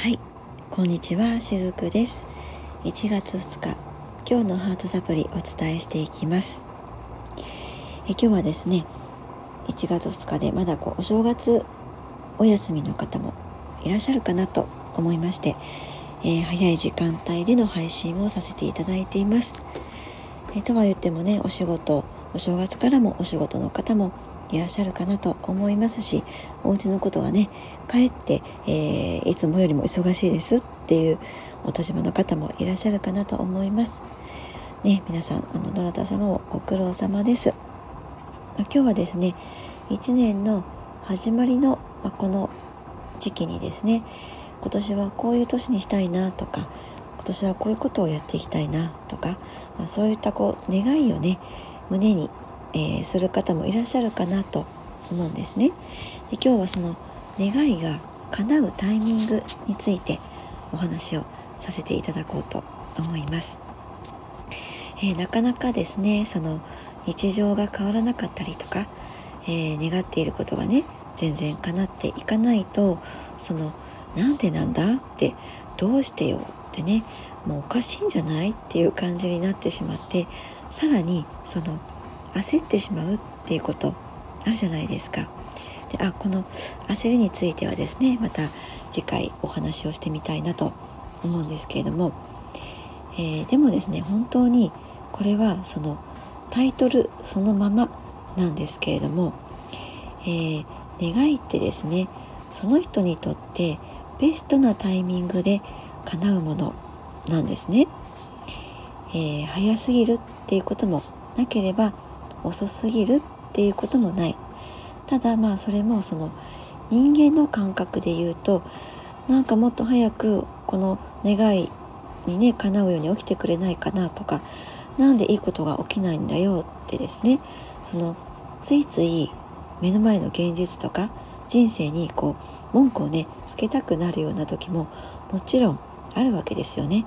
はい。こんにちはしずくです。1月2日今日のハートサプリお伝えしていきます。え今日はですね1月2日でまだこうお正月お休みの方もいらっしゃるかなと思いまして、えー、早い時間帯での配信をさせていただいています、えー、とは言ってもねお仕事お正月からもお仕事の方もいらっしゃるかなと思いますしお家のことはねかえって、えー、いつもよりも忙しいですっていうお立場の方もいらっしゃるかなと思います。ね、皆さんあのどなた様もご苦労様です。ま、今日はですね1年の始まりの、まあ、この時期にですね今年はこういう年にしたいなとか今年はこういうことをやっていきたいなとか、まあ、そういったこう願いをね胸にえー、する方もいらっしゃるかなと思うんですね。で今日はその願いが叶うタイミングについてお話をさせていただこうと思います。えー、なかなかですねその日常が変わらなかったりとか、えー、願っていることがね全然叶っていかないとそのなんでなんだってどうしてよってねもうおかしいんじゃないっていう感じになってしまってさらにその焦ってしまうっていうことあるじゃないですか。であこの焦りについてはですねまた次回お話をしてみたいなと思うんですけれども、えー、でもですね本当にこれはそのタイトルそのままなんですけれども、えー、願いってですねその人にとってベストなタイミングで叶うものなんですね。えー、早すぎるっていうこともなければ遅すぎるっていうこともない。ただまあそれもその人間の感覚で言うとなんかもっと早くこの願いにね叶うように起きてくれないかなとか何でいいことが起きないんだよってですね。そのついつい目の前の現実とか人生にこう文句をねつけたくなるような時ももちろんあるわけですよね。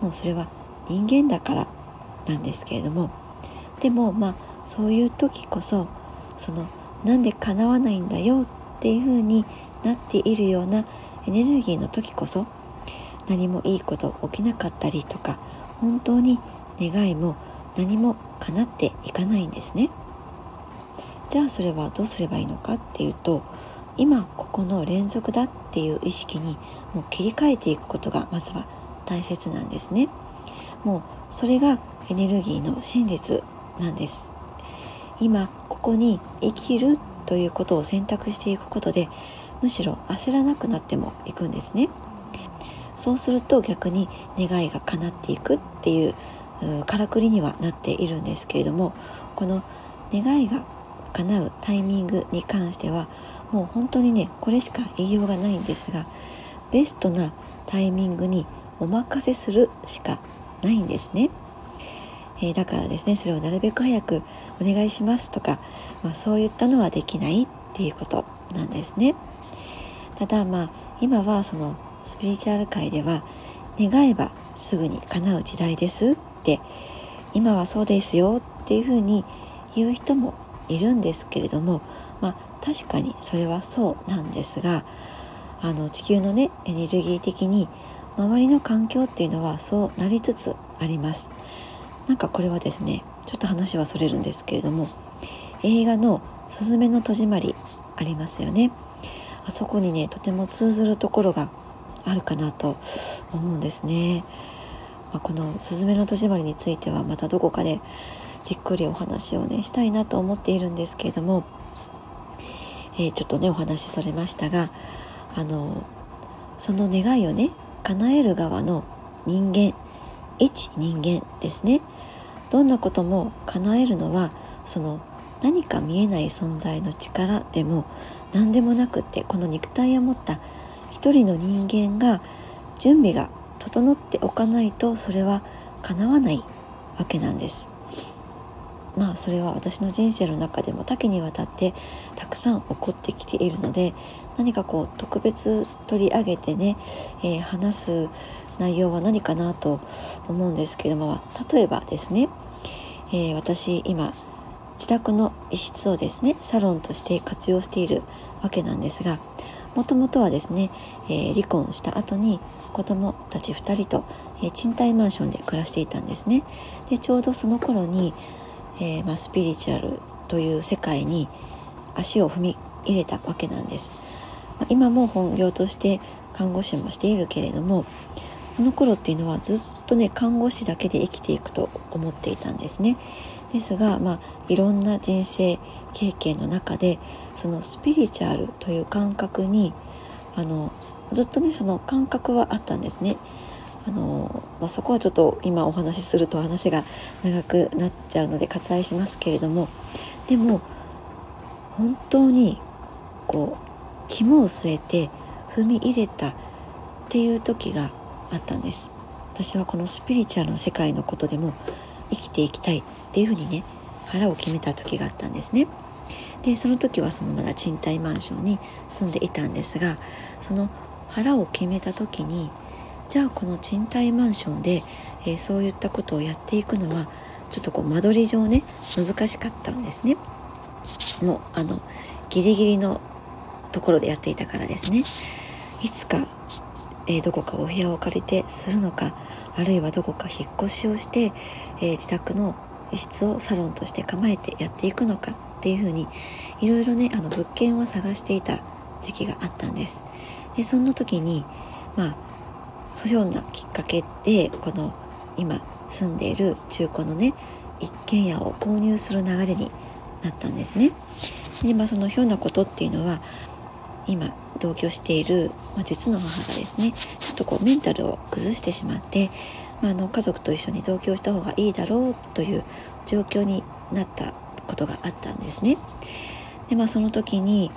もうそれは人間だからなんですけれども。でもまあそういう時こそそのなんで叶わないんだよっていう風になっているようなエネルギーの時こそ何もいいこと起きなかったりとか本当に願いも何も叶っていかないんですね。じゃあそれはどうすればいいのかっていうと今ここの連続だっていう意識にもう切り替えていくことがまずは大切なんですね。もうそれがエネルギーの真実なんです。今ここに生きるということを選択していくことでむしろ焦らなくなってもいくんですねそうすると逆に願いが叶っていくっていうからくりにはなっているんですけれどもこの願いが叶うタイミングに関してはもう本当にねこれしか言いようがないんですがベストなタイミングにお任せするしかないんですね。えー、だからですねそれをなるべく早くお願いしますとか、まあ、そういったのはできないっていうことなんですねただまあ今はそのスピリチュアル界では願えばすぐに叶う時代ですって今はそうですよっていうふうに言う人もいるんですけれどもまあ確かにそれはそうなんですがあの地球のねエネルギー的に周りの環境っていうのはそうなりつつあります。なんかこれはですねちょっと話はそれるんですけれども映画の「すずめの戸締まり」ありますよね。あそこにねとても通ずるところがあるかなと思うんですね、まあ、この「すずめの戸締まり」についてはまたどこかでじっくりお話をねしたいなと思っているんですけれども、えー、ちょっとねお話それましたがあのその願いをね叶える側の人間一人間ですねどんなことも叶えるのはその何か見えない存在の力でも何でもなくってこの肉体を持った一人の人間が準備が整っておかないとそれは叶わないわけなんです。まあそれは私の人生の中でも多岐にわたってたくさん起こってきているので何かこう特別取り上げてね、えー、話す内容は何かなと思うんですけども例えばですね、えー、私今自宅の一室をですねサロンとして活用しているわけなんですがもともとはですね、えー、離婚した後に子供たち2人と、えー、賃貸マンションで暮らしていたんですね。でちょうどその頃に、えー、まあ、スピリチュアルという世界に足を踏み入れたわけなんです。今も本業として看護師もしているけれどもその頃っていうのはずっとね看護師だけで生きていくと思っていたんですね。ですが、まあ、いろんな人生経験の中でそのスピリチュアルという感覚にあのずっとねその感覚はあったんですね。あのまあ、そこはちょっと今お話しすると話が長くなっちゃうので割愛しますけれどもでも本当にこう肝を据えて踏み入れたっていう時があったんです。私はこのスピリチュアルの世界のことでも生きていきたいっていうふうにね腹を決めた時があったんですね。でその時はそのまだ賃貸マンションに住んでいたんですがその腹を決めた時にじゃあこの賃貸マンションで、えー、そういったことをやっていくのはちょっとこう間取り上ね難しかったんですね。もうあのギリギリのところでやっていたからですね。いつか、えー、どこかお部屋を借りてするのかあるいはどこか引っ越しをして、えー、自宅の一室をサロンとして構えてやっていくのかっていうふうにいろいろねあの物件を探していた時期があったんです。でそんな時にまあ不条なきっかけでこの今住んでいる中古のね一軒家を購入する流れになったんですね。でまあそのひょんなことっていうのは今同居している、まあ、実の母がですねちょっとこうメンタルを崩してしまって、まあ、あの家族と一緒に同居した方がいいだろうという状況になったことがあったんですね。でまあその時に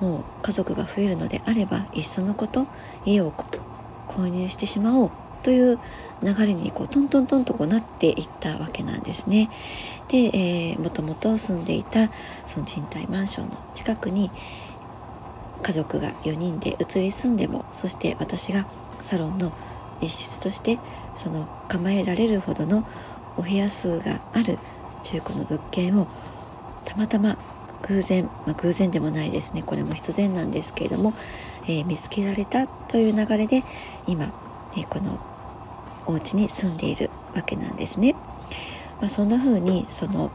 もう家族が増えるのであればいっそのこと家を購入してしまおうという流れにこうトントントンとこうなっていったわけなんですね。で、えー、もともと住んでいたその賃貸マンションの近くに家族が4人で移り住んでもそして私がサロンの一室としてその構えられるほどのお部屋数がある中古の物件をたまたま偶然、まあ、偶然でもないですねこれも必然なんですけれども、えー、見つけられたという流れで今、えー、このお家に住んでいるわけなんですね。まあ、そんな風にその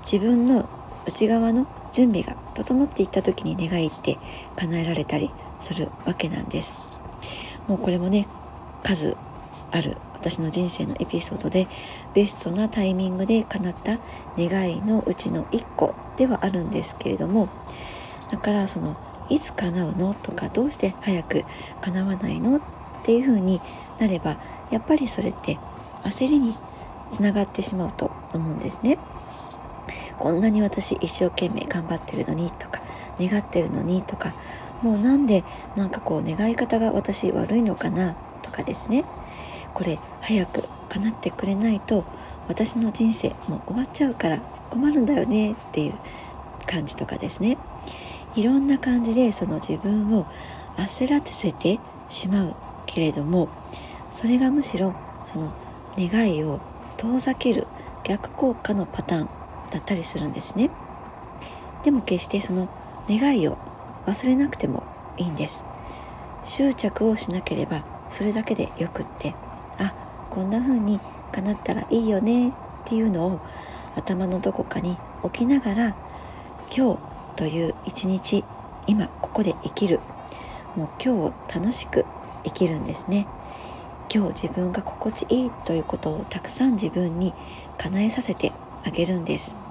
自分の内側の準備が整っていった時に願いって叶えられたりするわけなんですもうこれもね数ある私の人生のエピソードでベストなタイミングで叶った願いのうちの1個ではあるんですけれどもだからそのいつ叶うのとかどうして早く叶わないのっていう風になればやっぱりそれって焦りにつながってしまうと思うんですね。こんなに私一生懸命頑張ってるのにとか願ってるのにとかもうなんでなんかこう願い方が私悪いのかなとかですね。これ早く叶ってくれないと私の人生もう終わっちゃうから困るんだよねっていう感じとかですね。いろんな感じでその自分を焦らせてしまうけれどもそれがむしろその願いを遠ざける逆効果のパターンだったりするんですね。でも決してその願いを忘れなくてもいいんです。執着をしなければそれだけでよくってあこんな風に叶ったらいいよねっていうのを頭のどこかに置きながら今日という一日今ここで生きる。もう今日を楽しく生きるんですね。今日自分が心地いいということをたくさん自分に叶えさせてあげるんです。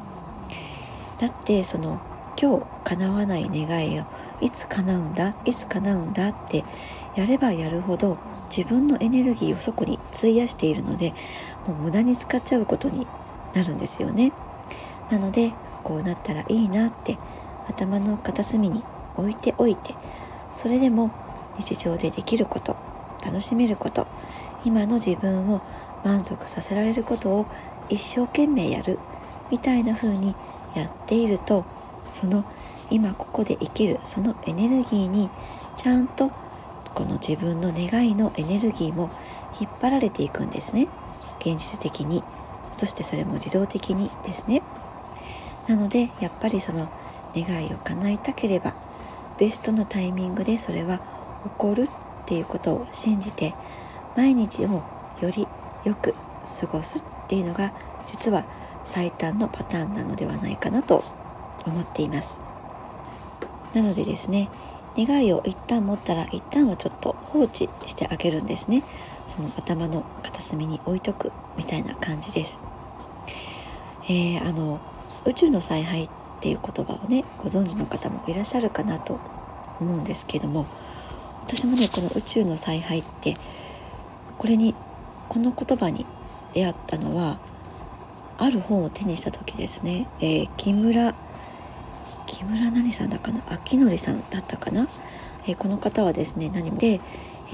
だってその今日叶わない願いをいつ叶うんだ？いつ叶うんだってやればやるほど自分のエネルギーをそこに費やしているのでもう無駄に使っちゃうことになるんですよね。なのでこうなったらいいなって頭の片隅に置いておいてそれでも日常でできること楽しめること今の自分を満足させられることを一生懸命やるみたいな風にやっているとその今ここで生きるそのエネルギーにちゃんとこの自分の願いのエネルギーも引っ張られていくんですね。現実的に。そしてそれも自動的にですね。なのでやっぱりその願いを叶えたければベストのタイミングでそれは起こるっていうことを信じて毎日をよりよく過ごすっていうのが実は最短のパターンなのではないかなと思っています。なのでですね願いを一旦持ったら一旦はちょっと放置してあげるんですね。その頭の片隅に置いとくみたいな感じです。えー、あの宇宙の采配っていう言葉をねご存知の方もいらっしゃるかなと思うんですけども私もねこの宇宙の采配ってこれにこの言葉に出会ったのはある本を手にした時ですね、えー、木村木村何さんだかな？秋典さんだったかな、えー、この方はですね何も。で、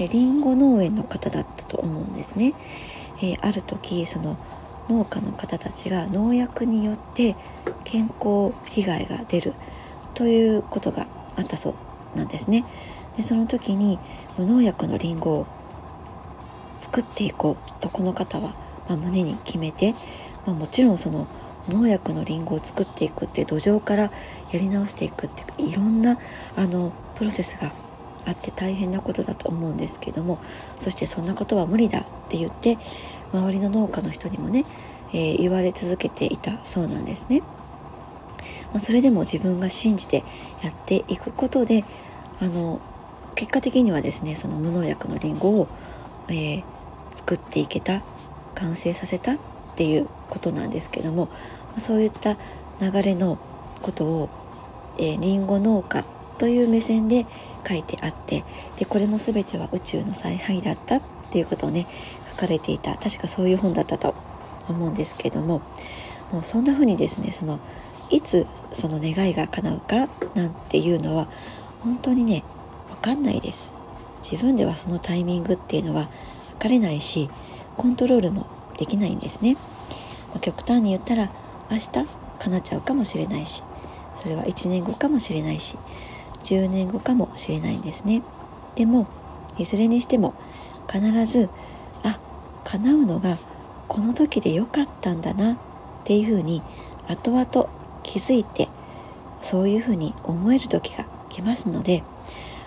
えー、リンゴ農園の方だったと思うんですね、えー、ある時その農家の方たちが農薬によって健康被害が出るということがあったそうなんですね。でその時に無農薬のリンゴを作っていこうとこの方は、まあ、胸に決めて、まあ、もちろんその農薬のリンゴを作っていくって土壌からやり直していくっていろんなあのプロセスがあって大変なことだと思うんですけどもそしてそんなことは無理だって言って周りの農家の人にもね、えー、言われ続けていたそうなんですね。まあ、それでも自分が信じてやっていくことであの結果的にはですねその無農薬のリンゴを、えー、作っていけた完成させたっていうことなんですけどもそういった流れのことを、えー、リンゴ農家という目線で書いてあってでこれも全ては宇宙の采配だったっていうことをね書かれていた確かそういう本だったと思うんですけどももうそんな風にですねそのいつその願いが叶うかなんていうのは本当にね分かんないです。自分ではそのタイミングっていうのは測れないしコントロールもできないんですね、まあ、極端に言ったら明日叶っちゃうかもしれないしそれは1年後かもしれないし10年後かもしれないんですね。でもいずれにしても必ずあ叶うのがこの時で良かったんだなっていうふうに後々気づいてそういうふうに思える時が来ますので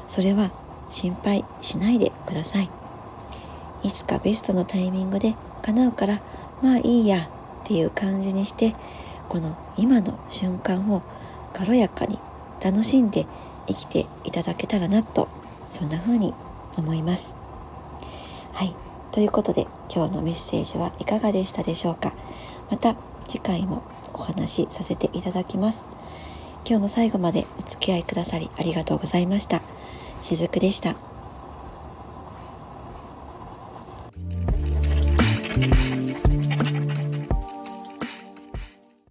それは心配しないでください。いつかベストのタイミングで叶うからまあいいやっていう感じにしてこの今の瞬間を軽やかに楽しんで生きていただけたらなとそんな風に思います。はい。ということで今日のメッセージはいかがでしたでしょうか？また次回もお話しさせていただきます。今日も最後までお付き合いくださりありがとうございました。しずくでした。